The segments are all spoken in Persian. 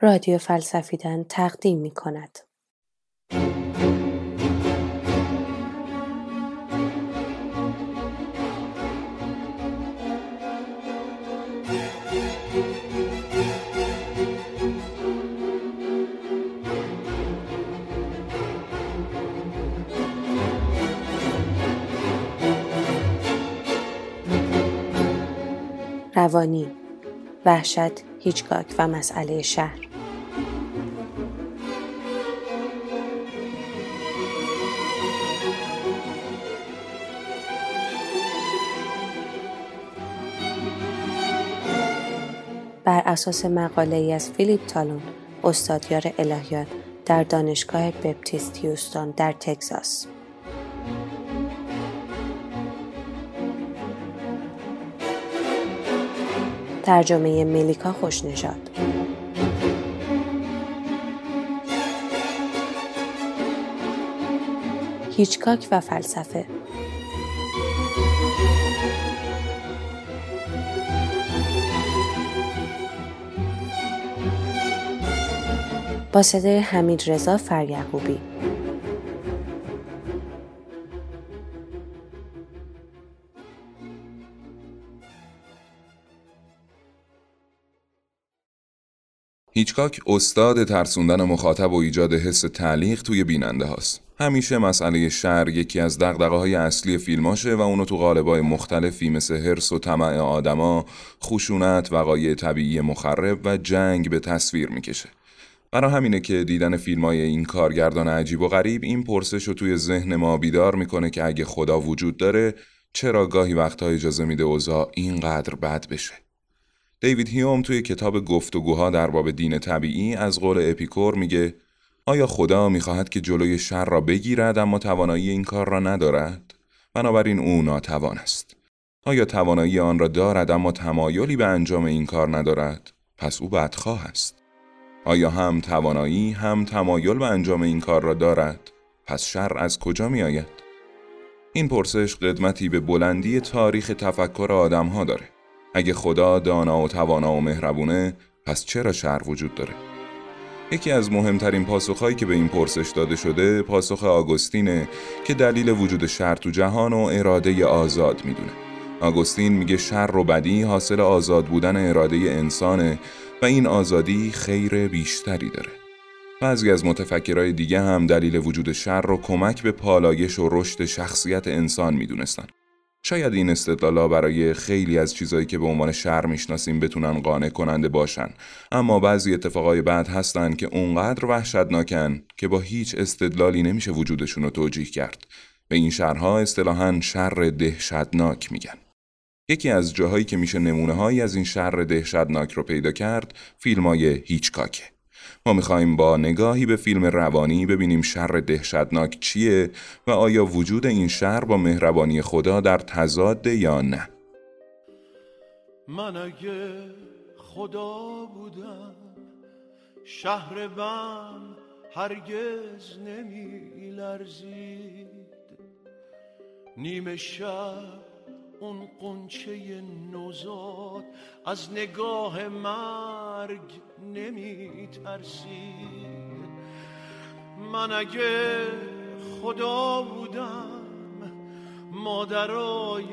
رادیو فلسفیدن تقدیم می کند. روانی وحشت هیچگاک و مسئله شهر اساس مقاله ای از فیلیپ تالون استادیار الهیات در دانشگاه بپتیست هیوستون در تگزاس. ترجمه ملیکا خوشنژاد. هیچکاک و فلسفه با صدای حمید رضا فریعقوبی هیچکاک استاد ترسوندن مخاطب و ایجاد حس تعلیق توی بیننده هاست. همیشه مسئله شر یکی از دقدقه های اصلی فیلماشه و اونو تو قالبای مختلفی مثل هرس و طمع آدما، خشونت، وقایع طبیعی مخرب و جنگ به تصویر می‌کشه. برای همینه که دیدن فیلم های این کارگردان عجیب و غریب این پرسش رو توی ذهن ما بیدار می‌کنه که اگه خدا وجود داره چرا گاهی وقتها اجازه میده اوضاع اینقدر بد بشه دیوید هیوم توی کتاب گفتگوها در باب دین طبیعی از قول اپیکور میگه آیا خدا می‌خواهد که جلوی شر را بگیرد اما توانایی این کار را ندارد؟ بنابراین او ناتوان است. آیا توانایی آن را دارد اما تمایلی به انجام این کار ندارد؟ پس او بدخواه است. آیا هم توانایی هم تمایل به انجام این کار را دارد؟ پس شر از کجا می آید؟ این پرسش قدمتی به بلندی تاریخ تفکر آدم ها داره. اگه خدا دانا و توانا و مهربونه پس چرا شر وجود داره؟ یکی از مهمترین پاسخهایی که به این پرسش داده شده پاسخ آگوستینه که دلیل وجود شر تو جهان و اراده آزاد می‌دونه. آگوستین میگه شر و بدی حاصل آزاد بودن اراده انسانه و این آزادی خیر بیشتری داره. بعضی از متفکرهای دیگه هم دلیل وجود شر رو کمک به پالایش و رشد شخصیت انسان می‌دونستن. شاید این استدلالا برای خیلی از چیزایی که به عنوان شر می‌شناسیم بتونن قانع کننده باشن اما بعضی اتفاقای بعد هستن که اونقدر وحشتناکن که با هیچ استدلالی نمیشه وجودشون رو توجیه کرد به این شرها اصطلاحا شر دهشتناک میگن یکی از جاهایی که میشه نمونه هایی از این شر دهشتناک رو پیدا کرد فیلم های هیچکاکه. ما می‌خوایم با نگاهی به فیلم روانی ببینیم شر دهشتناک چیه و آیا وجود این شر با مهربانی خدا در تضاد یا نه. من اگه خدا بودم شهر بم هرگز نمی لرزید نیمه شب اون قنچه نوزاد از نگاه مرگ نمی ترسید من اگه خدا بودم مادرای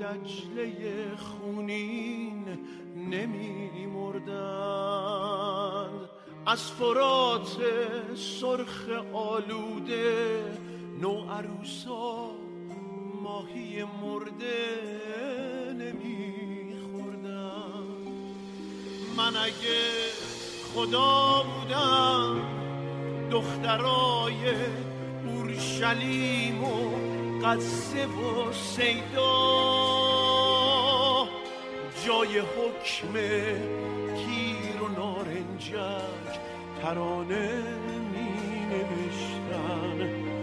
دجله خونین نمی مردند از فرات سرخ آلوده نو عروسا ماهی مرده نمیخوردم. من اگه خدا بودم دخترای اورشلیم و قصه و سیدا جای حکم تیر و نارنجک ترانه می نوشتن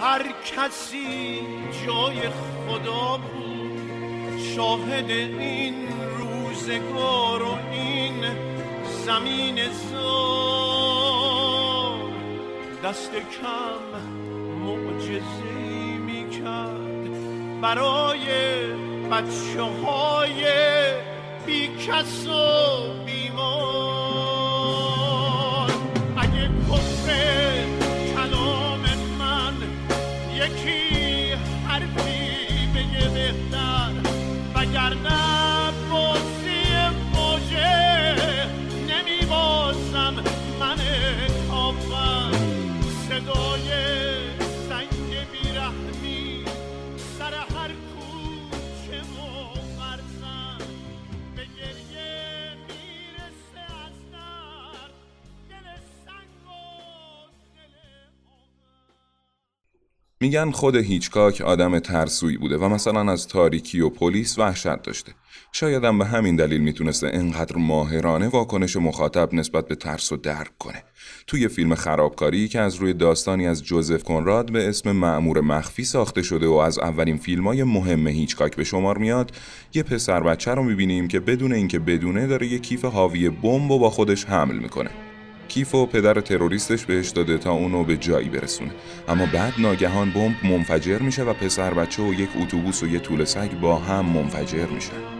هر کسی جای خدا بود. شاهد این روزگار و این زمین زار. دست کم معجزه می کرد برای بچه های بی کس و بیمار. بگه بهتر میگن خود هیچکاک آدم ترسویی بوده و مثلا از تاریکی و پلیس وحشت داشته. شاید هم به همین دلیل می‌تونسته انقدر ماهرانه واکنش مخاطب نسبت به ترس و درک کنه. توی فیلم خرابکاری که از روی داستانی از جوزف کنراد به اسم معمور مخفی ساخته شده و از اولین فیلمای مهم هیچکاک به شمار میاد، یه پسر بچه رو می‌بینیم که بدون اینکه بدونه داره یه کیف حاوی بمب و با خودش حمل می‌کنه. کیف و پدر تروریستش بهش داده تا اونو به جایی برسونه. اما بعد ناگهان بمب منفجر میشه و پسر بچه و یک اتوبوس و یه طول سگ با هم منفجر میشن.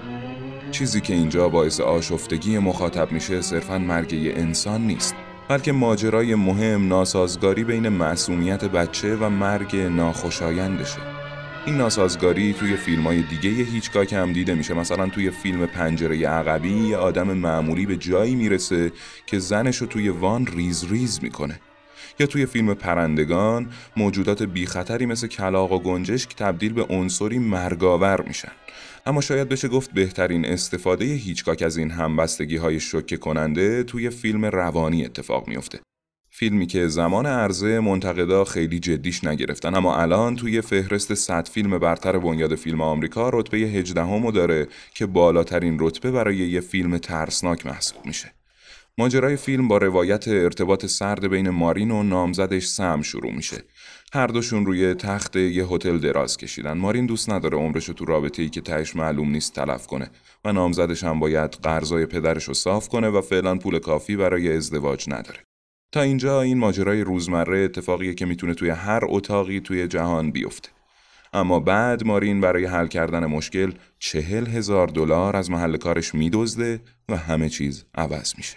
چیزی که اینجا باعث آشفتگی مخاطب میشه صرفا مرگ یه انسان نیست بلکه ماجرای مهم ناسازگاری بین معصومیت بچه و مرگ ناخوشایندشه. این ناسازگاری توی فیلم های دیگه هیچکاک هم دیده میشه. مثلا توی فیلم پنجره عقبی یه آدم معمولی به جایی می‌رسه که زنش رو توی وان ریز ریز می‌کنه. یا توی فیلم پرندگان موجودات بی خطری مثل کلاق و گنجشک تبدیل به عنصری مرگاور میشن. اما شاید بشه گفت بهترین استفاده هیچکاک از این همبستگی های شوکه کننده توی فیلم روانی اتفاق میفته فیلمی که زمان عرضه منتقدا خیلی جدیش نگرفتن اما الان توی فهرست 100 فیلم برتر بنیاد فیلم آمریکا رتبه 18 همو داره که بالاترین رتبه برای یه فیلم ترسناک محسوب میشه. ماجرای فیلم با روایت ارتباط سرد بین مارین و نامزدش سم شروع میشه. هر دوشون روی تخت یه هتل دراز کشیدن. مارین دوست نداره عمرشو تو رابطه ای که تهش معلوم نیست تلف کنه و نامزدش هم باید قرضای پدرشو صاف کنه و فعلا پول کافی برای ازدواج نداره. تا اینجا این ماجرای روزمره اتفاقیه که می‌تونه توی هر اتاقی توی جهان بیفته. اما بعد مارین برای حل کردن مشکل چهل هزار دلار از محل کارش میدزده و همه چیز عوض میشه.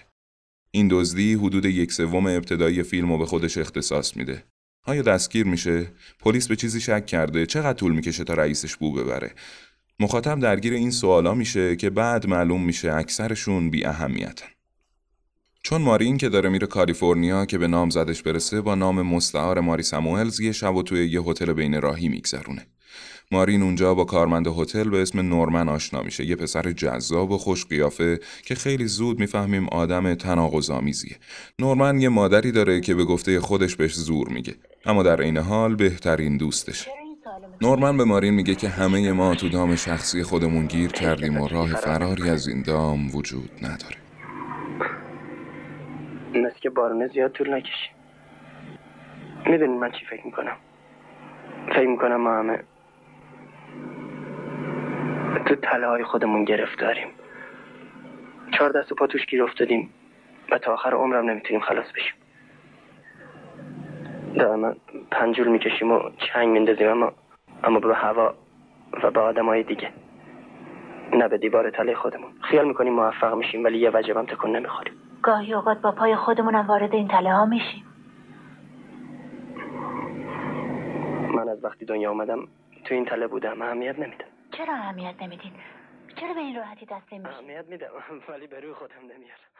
این دزدی حدود یک سوم ابتدایی فیلم رو به خودش اختصاص میده. آیا دستگیر میشه؟ پلیس به چیزی شک کرده؟ چقدر طول می‌کشه تا رئیسش بو ببره؟ مخاطب درگیر این سوالا میشه که بعد معلوم میشه اکثرشون بی اهمیتن. چون مارین که داره میره کالیفرنیا که به نام زدش برسه با نام مستعار ماری ساموئلز یه شب و توی یه هتل بین راهی میگذرونه. مارین اونجا با کارمند هتل به اسم نورمن آشنا میشه یه پسر جذاب و خوش قیافه که خیلی زود می‌فهمیم آدم تناقض‌آمیزیه. نورمن یه مادری داره که به گفته خودش بهش زور میگه اما در این حال بهترین دوستشه. نورمن به مارین میگه که همه ما تو دام شخصی خودمون گیر کردیم و راه فراری از این دام وجود نداره. مثل که بارونه زیاد طول نکشی می‌دونی من چی فکر می‌کنم؟ فکر می‌کنم ما همه تو تله های خودمون گرفتاریم. چهار دست و پا توش گیر افتادیم و تا آخر عمرم نمی‌تونیم خلاص بشیم. دائما پنجول می‌کشیم و چنگ میندازیم اما اما به هوا و به آدم های دیگه. نه به دیوار تله خودمون. خیال می‌کنیم موفق میشیم ولی یه وجبم تکون نمی‌خوریم. گاهی اوقات با پای خودمونم وارد این تله ها میشیم. من از وقتی دنیا اومدم تو این تله بودم. اهمیت نمیدم. چرا اهمیت نمیدین؟ چرا به این راحتی دست نمیشین؟ اهمیت میدم ولی به روی خودم نمیارم.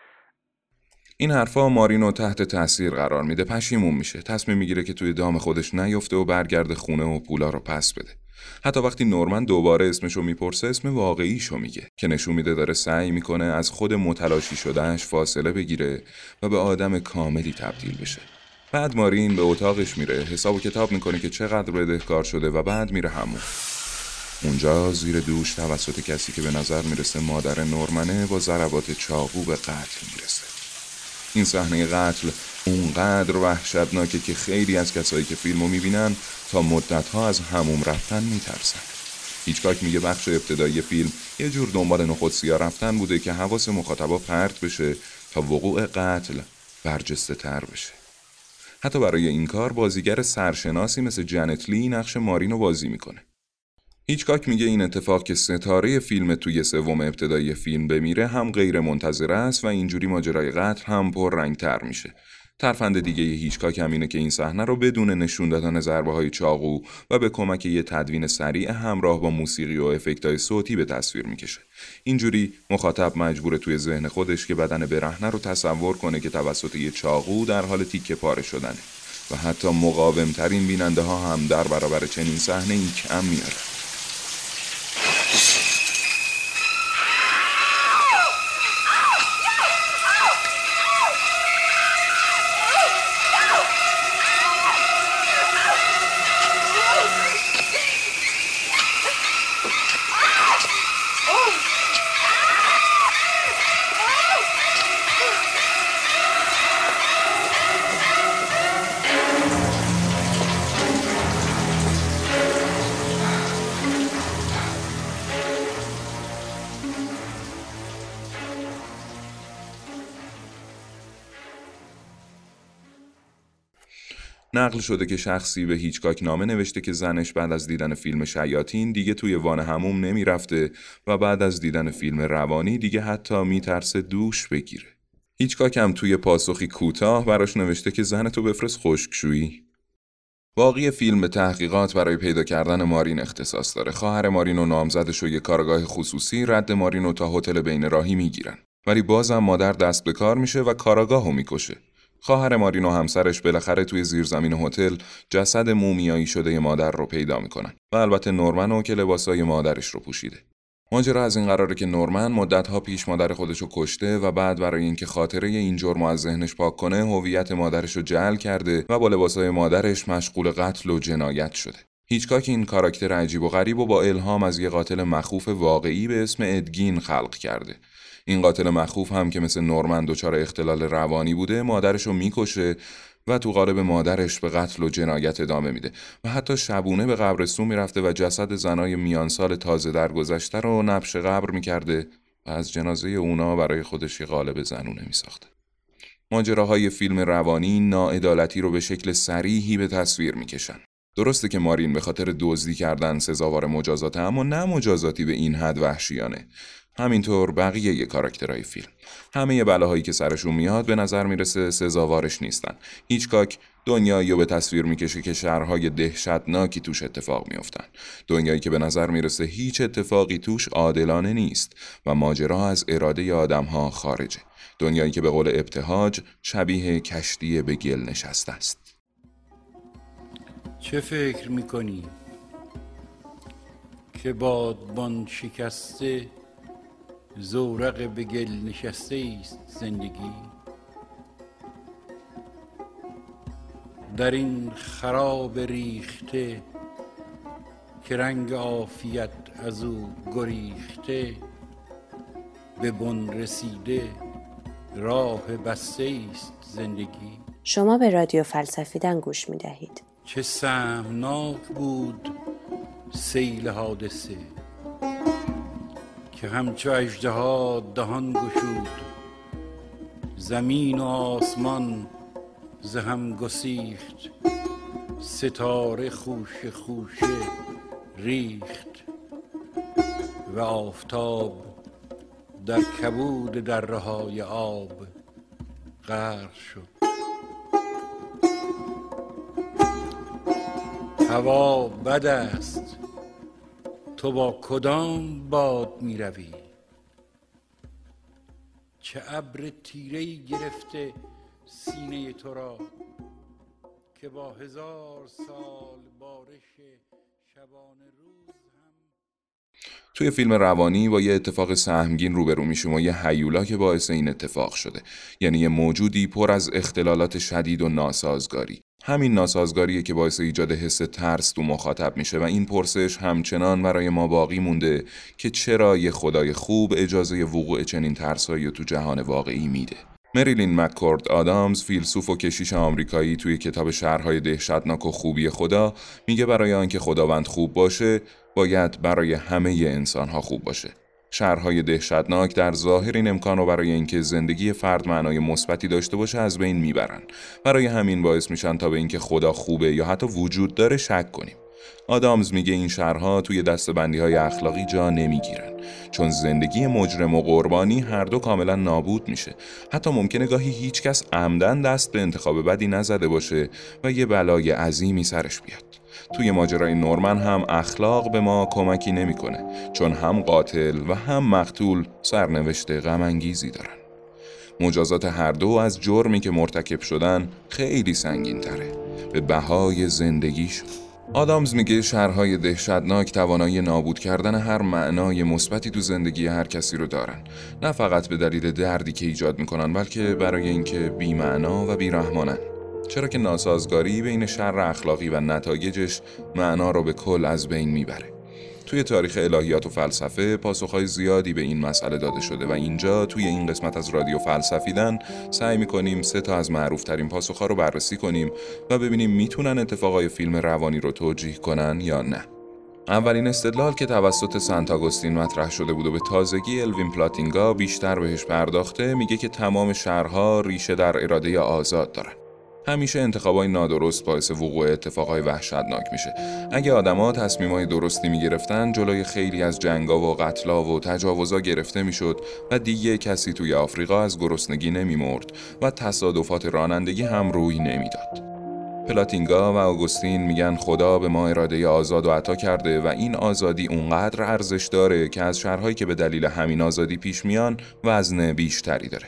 این حرفا مارینو تحت تاثیر قرار میده. پشیمون میشه. تصمیم می‌گیره که توی دام خودش نیفته و برگرده خونه و پولا رو پس بده. حتی وقتی نورمن دوباره اسمشو می‌پرسه اسم واقعیشو میگه که نشون میده داره سعی می‌کنه از خود متلاشی شدهش فاصله بگیره و به آدم کاملی تبدیل بشه. بعد مارین به اتاقش میره حساب و کتاب می‌کنه که چقدر بدهکار شده و بعد میره همون. اونجا زیر دوش توسط کسی که به نظر می‌رسه مادر نورمنه با ضربات چاقو به قتل می‌رسه. این صحنه قتل اونقدر وحشتناکه که خیلی از کسایی که فیلمو می‌بینن تا مدتها از هموم رفتن میترسن هیچکاک میگه بخش ابتدایی فیلم یه جور دنبال نخود سیاه رفتن بوده که حواس مخاطبا پرت بشه تا وقوع قتل برجسته تر بشه. حتی برای این کار بازیگر سرشناسی مثل جنت لی نقش مارینو بازی می‌کنه. هیچکاک میگه این اتفاق که ستاره فیلم توی سوم ابتدایی فیلم بمیره هم غیر منتظره است و اینجوری ماجرای قتل هم پر رنگتر میشه. ترفند دیگه هیچکاک هم اینه که این صحنه رو بدون نشون دادن ضربه های چاقو و به کمک یه تدوین سریع همراه با موسیقی و افکتای صوتی به تصویر می‌کشه. اینجوری مخاطب مجبور توی ذهن خودش که بدن برهنه رو تصور کنه که توسط یه چاقو در حال تیکه پاره شدنه و حتی مقاومترین بیننده ها هم در برابر چنین صحنه ای کم میاره. نقل شده که شخصی به هیچکاک نامه نوشته که زنش بعد از دیدن فیلم شیاطین دیگه توی وان هموم نمی‌رفته و بعد از دیدن فیلم روانی دیگه حتی میترسه دوش بگیره. هیچکاک هم توی پاسخی کوتاه براش نوشته که زن تو بفرست خشکشویی. باقی فیلم تحقیقات برای پیدا کردن مارین اختصاص داره. خواهر مارین و نامزدش و یه کارگاه خصوصی رد مارین و تا هتل بین راهی می‌گیرن. ولی بازم مادر دست به کار میشه و کاراگاهو می‌کشه. خواهر مارین و همسرش بالاخره توی زیرزمین هتل جسد مومیایی شده مادر رو پیدا می‌کنن و البته نورمن که لباسای مادرش رو پوشیده. ماجرا از این قراره که نورمن مدتها پیش مادر خودش رو کشته و بعد برای اینکه خاطره این جرم از ذهنش پاک کنه هویت مادرش رو جعل کرده و با لباسای مادرش مشغول قتل و جنایت شده. هیچکاک این کاراکتر عجیب و غریب و با الهام از یه قاتل مخوف واقعی به اسم ادگین خلق کرده این قاتل مخوف هم که مثل نورمن دچار اختلال روانی بوده مادرش رو می‌کشه و تو قالب مادرش به قتل و جنایت ادامه میده. و حتی شبونه به قبرستون می‌رفته و جسد زنای میان سال تازه درگذشته رو نبش قبر می‌کرده و از جنازه اونا برای خودش یه قالب زنونه میساخته. ماجراهای فیلم روانی ناعدالتی رو به شکل سریحی به تصویر می‌کشن. درسته که مارین به خاطر دزدی کردن سزاوار مجازاته اما نه مجازاتی به این حد وحشیانه. همینطور بقیه یه کاراکترهای فیلم. همه بلاهایی که سرشون میاد به نظر می‌رسه سزاوارش نیستن. هیچکاک دنیایی رو به تصویر می‌کشه که شهرهای دهشتناکی توش اتفاق میافتن. دنیایی که به نظر می‌رسه هیچ اتفاقی توش عادلانه نیست و ماجرا از اراده آدمها خارجه. دنیایی که به قول ابتهاج شبیه کشتی به گل نشسته است. چه فکر می‌کنی؟ که بادبان شکسته زورق به گل نشسته است زندگی. در این خراب ریخته که رنگ عافیت از او گریخته به بن رسیده راه بسته است زندگی. شما به رادیو فلسفیدن گوش می دهید چه سهمناک بود سیل حادثه. که همچو اجدها دهان گشود. زمین و آسمان ز هم گسیخت. ستاره خوش خوشه ریخت. و آفتاب در کبود دره های آب غرق شد. هوا بد است. تو با کدام باد می روی چه ابر تیره گرفته سینه تو را که با هزار سال بارش شبانه روز هم توی فیلم روانی با یه اتفاق سهمگین روبرو میشیم و یه هیولا که باعث این اتفاق شده. یعنی یه موجودی پر از اختلالات شدید و ناسازگاری. همین ناسازگاریه که باعث ایجاد حس ترس تو مخاطب میشه و این پرسش همچنان برای ما باقی مونده که چرا یه خدای خوب اجازه وقوع چنین ترسایی تو جهان واقعی میده. مریلین مککورد آدامز فیلسوف و کشیش آمریکایی توی کتاب شهرهای دهشتناک و خوبی خدا میگه برای آنکه خداوند خوب باشه باید برای همه انسانها خوب باشه. شهرهای دهشتناک در ظاهر این امکان رو برای اینکه زندگی فرد معنای مثبتی داشته باشه از بین می‌برن. برای همین باعث میشن تا به اینکه خدا خوبه یا حتی وجود داره شک کنیم. آدامز میگه این شهرها توی دستبندی های اخلاقی جا نمی‌گیرن. چون زندگی مجرم و قربانی هر دو کاملا نابود میشه. حتی ممکنه گاهی هیچکس عمدن دست به انتخاب بدی نزده باشه و یه بلای عظیمی سرش بیاد. توی ماجرای نورمن هم اخلاق به ما کمکی نمی‌کنه. چون هم قاتل و هم مقتول سرنوشت غم دارن. مجازات هر دو از جرمی که مرتکب شدن خیلی سنگین تره به بهای زندگیشون. آدامز میگه شهرهای دهشتناک توانایی نابود کردن هر معنای مثبتی تو زندگی هر کسی رو دارن. نه فقط به دلیل دردی که ایجاد می‌کنن بلکه برای اینکه بیمعنا و بیرحمانن. چرا که ناسازگاری بین شر اخلاقی و نتایجش معنا رو به کل از بین می‌بره. توی تاریخ الهیات و فلسفه پاسخهای زیادی به این مسئله داده شده و اینجا توی این قسمت از رادیو فلسفیدن سعی می‌کنیم سه تا از معروف ترین پاسخها رو بررسی کنیم و ببینیم می‌تونن اتفاقای فیلم روانی رو توجیه کنن یا نه. اولین استدلال که توسط سنت آگوستین مطرح شده بود و به تازگی الوین پلاتینگا بیشتر بهش پرداخته میگه که تمام شهرها ریشه در اراده آزاد دارن. همیشه انتخابای نادرست باعث وقوع اتفاقای وحشتناک میشه. اگه آدما تصمیمای درستی می‌گرفتن جلوی خیلی از جنگا و قتلا و تجاوزا گرفته می‌شد و دیگه کسی توی آفریقا از گرسنگی نمیمرد و تصادفات رانندگی هم روی نمی‌داد. پلاتینگا و آگوستین میگن خدا به ما اراده آزاد و عطا کرده و این آزادی اونقدر ارزش داره که از شهرهایی که به دلیل همین آزادی پیش میان وزن بیشتری داره.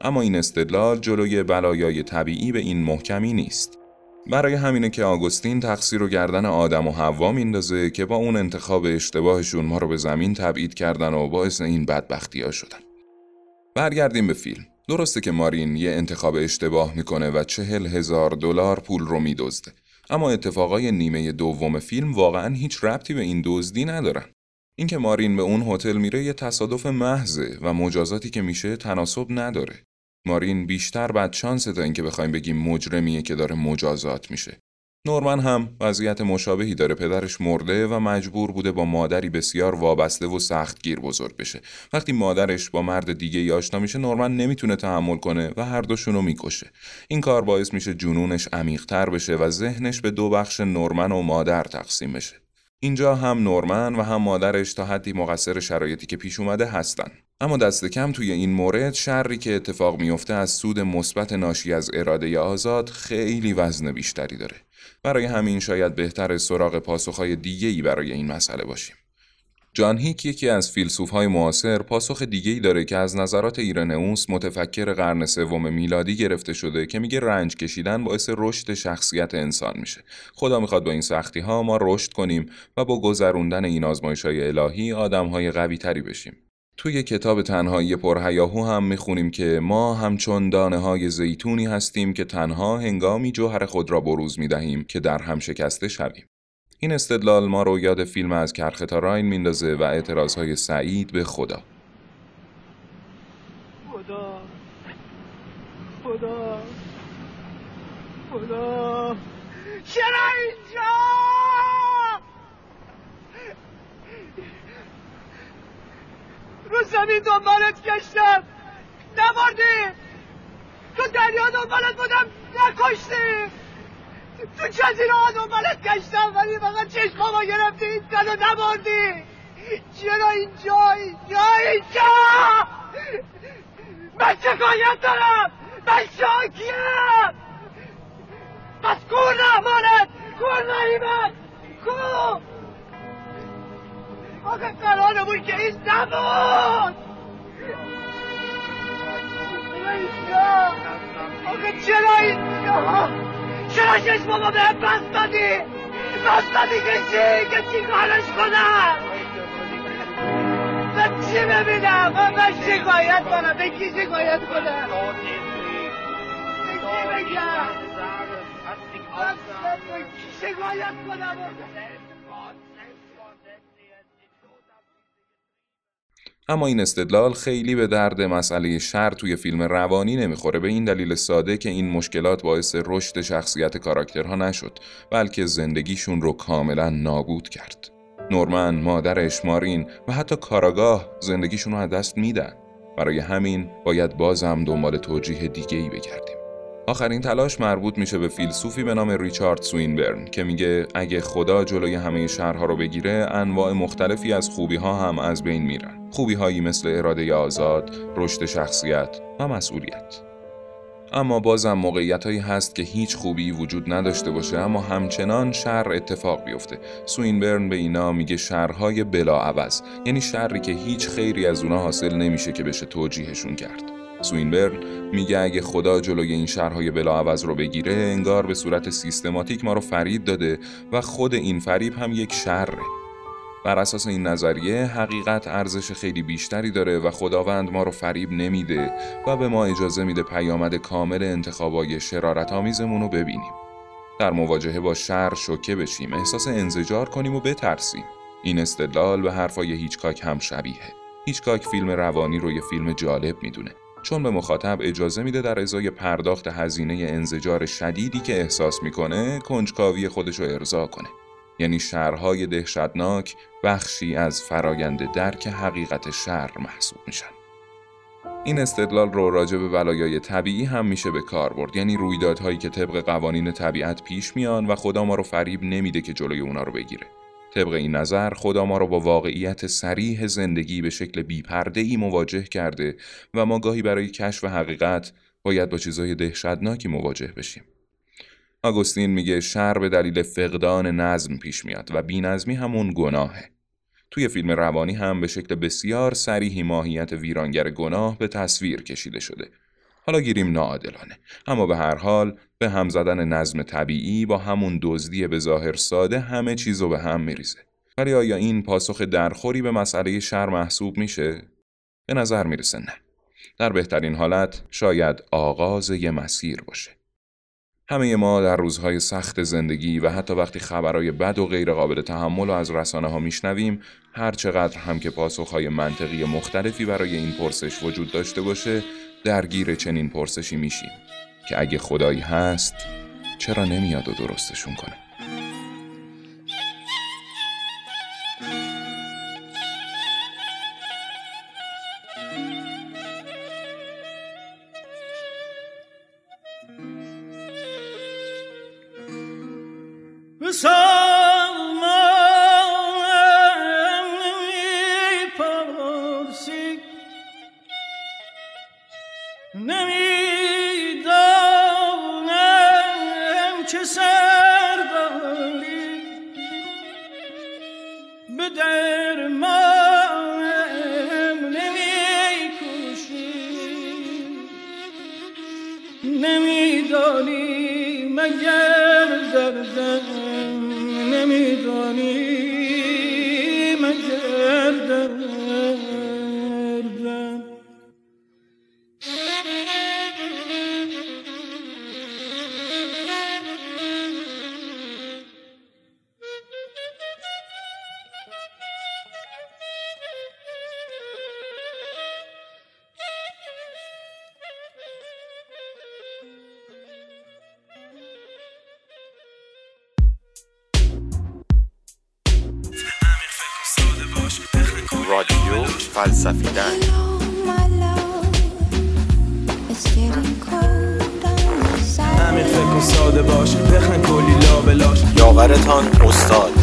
اما این استدلال جلوی بلایای طبیعی به این محکمی نیست. برای همینه که آگوستین تقصیر و گردن آدم و حوا میندازه که با اون انتخاب اشتباهشون ما رو به زمین تبعید کردن و باعث این بدبختی ها شدن. برگردیم به فیلم. درسته که مارین یه انتخاب اشتباه می‌کنه و چهل هزار دلار پول رو میدزده. اما اتفاقای نیمه دوم فیلم واقعا هیچ ربطی به این دزدی ندارن. اینکه مارین به اون هتل میره یه تصادف محضه و مجازاتی که میشه تناسب نداره. مارین بیشتر بد شانس تا اینکه بخوایم بگیم مجرمیه که داره مجازات میشه. نورمن هم وضعیت مشابهی داره پدرش مرده و مجبور بوده با مادری بسیار وابسته و سختگیر بزرگ بشه. وقتی مادرش با مرد دیگه آشنا میشه نورمن نمی‌تونه تحمل کنه و هر دوشونو می‌کشه. این کار باعث میشه جنونش عمیقتر بشه و ذهنش به دو بخش نورمن و مادر تقسیم بشه. اینجا هم نورمن و هم مادرش تا حدی مقصر شرایطی که پیش اومده هستن. اما دست کم توی این مورد شری که اتفاق میفته از سود مثبت ناشی از اراده آزاد خیلی وزن بیشتری داره. برای همین شاید بهتر سراغ پاسخهای دیگه‌ای برای این مسئله باشیم. جان هیک یکی از های معاصر پاسخ دیگه‌ای داره که از نظرات ایرنئوس متفکر قرن سوم میلادی گرفته شده که میگه رنج کشیدن باعث رشد شخصیت انسان میشه. خدا می‌خواد با این سختی ها ما رشد کنیم و با گذروندن این آزمایش های الهی آدم های قوی تری بشیم. توی کتاب تنهایی پرهیاهو هم می‌خونیم که ما همچون دانه های زیتونی هستیم که تنها هنگامی جوهر خود را بروز می‌دهیم که در هم شکسته شویم. این استدلال ما رو یاد فیلم از کرخه تا راین میندازه و اعتراض های سعید به خدا. خدا خدا خدا. چرا اینجا؟ رو زمین دنبالت گشتم. نبردی تو دریا دنبالت بودم نکشتی. تو جزیره ها دنبالت گشتم ولی فقط چشما ما گرفتی دلو نبردی چرا اینجا؟ اینجا اینجا. من شکایت دارم؟ من شاکیم پس کور رحمانت کور رحیمت. کور. آخه قرارمون که این نبود. آخه چرا اینجا؟ چرا شش بابا به بس دادی بس دادی که چی؟ که چی کارش کنم؟ من چی ببینم؟ من شکایت کنم. به کی شکایت کنم؟ به کی بگم؟ من شکایت کنم؟ اما این استدلال خیلی به درد مسئله شر توی فیلم روانی نمی‌خوره به این دلیل ساده که این مشکلات باعث رشد شخصیت کاراکترها نشد بلکه زندگیشون رو کاملا نابود کرد. نورمن، مادرش، مارین و حتی کاراگاه زندگیشون رو از دست میدن. برای همین باید بازم دنبال توجیه دیگه ای بگردیم. آخرین تلاش مربوط میشه به فیلسوفی به نام ریچارد سوینبرن که میگه اگه خدا جلوی همه شهرها رو بگیره انواع مختلفی از خوبی ها هم از بین میرن. خوبی هایی مثل اراده آزاد، رشد شخصیت و مسئولیت. اما بازم موقعیت هایی هست که هیچ خوبی وجود نداشته باشه اما همچنان شر اتفاق بیفته. سوینبرن به اینا میگه شرهای بلا عوض یعنی شری که هیچ خیری از اونا حاصل نمیشه که بشه توجیهشون کرد. سوینبرن میگه اگه خدا جلوی این شهرهای بلاعوض رو بگیره انگار به صورت سیستماتیک ما رو فرید داده و خود این فریب هم یک شره. بر اساس این نظریه حقیقت ارزش خیلی بیشتری داره و خداوند ما رو فریب نمیده و به ما اجازه میده پیامد کامل انتخابای شرارت آمیزمون رو ببینیم. در مواجهه با شر شوکه بشیم احساس انزجار کنیم و بترسیم. این استدلال به حرفای هیچکاک هم شبیه. هیچکاک فیلم روانی رو یه فیلم جالب می‌دونه. چون به مخاطب اجازه میده در ازای پرداخت هزینه انزجار شدیدی که احساس می‌کنه کنجکاوی خودش رو ارضا کنه. یعنی شهرهای دهشتناک بخشی از فرایند درک حقیقت شهر محسوب میشن. این استدلال رو راجع به ولایای طبیعی هم میشه به کار برد. یعنی رویدادهایی که طبق قوانین طبیعت پیش میان و خدا ما رو فریب نمیده که جلوی اونا رو بگیره. طبق این نظر خدا ما را با واقعیت سریح زندگی به شکل بیپرده ای مواجه کرده و ما گاهی برای کشف حقیقت باید با چیزهای دهشتناکی مواجه بشیم. آگوستین میگه شر به دلیل فقدان نظم پیش میاد و بینظمی همون گناهه. توی فیلم روانی هم به شکل بسیار سریحی ماهیت ویرانگر گناه به تصویر کشیده شده حالا گیریم ناعادلانه. اما به هر حال به هم زدن نظم طبیعی با همون دزدی به ظاهر ساده همه چیزو به هم میریزه. ولی آیا این پاسخ درخوری به مسئله شر محسوب میشه؟ به نظر می‌رسه نه. در بهترین حالت شاید آغاز یه مسیر باشه. همه ما در روزهای سخت زندگی و حتی وقتی خبرهای بد و غیر قابل تحمل و از رسانه ها میشنویم هر چقدر هم که پاسخهای منطقی مختلفی برای این پرسش وجود داشته باشه درگیر چنین پرسشی میشیم که اگه خدایی هست چرا نمیاد و درستشون کنه؟ رادیو فلسفیدن. عمیق فکر ساده باش بخن کلی لا بلاش یاورتان استاد.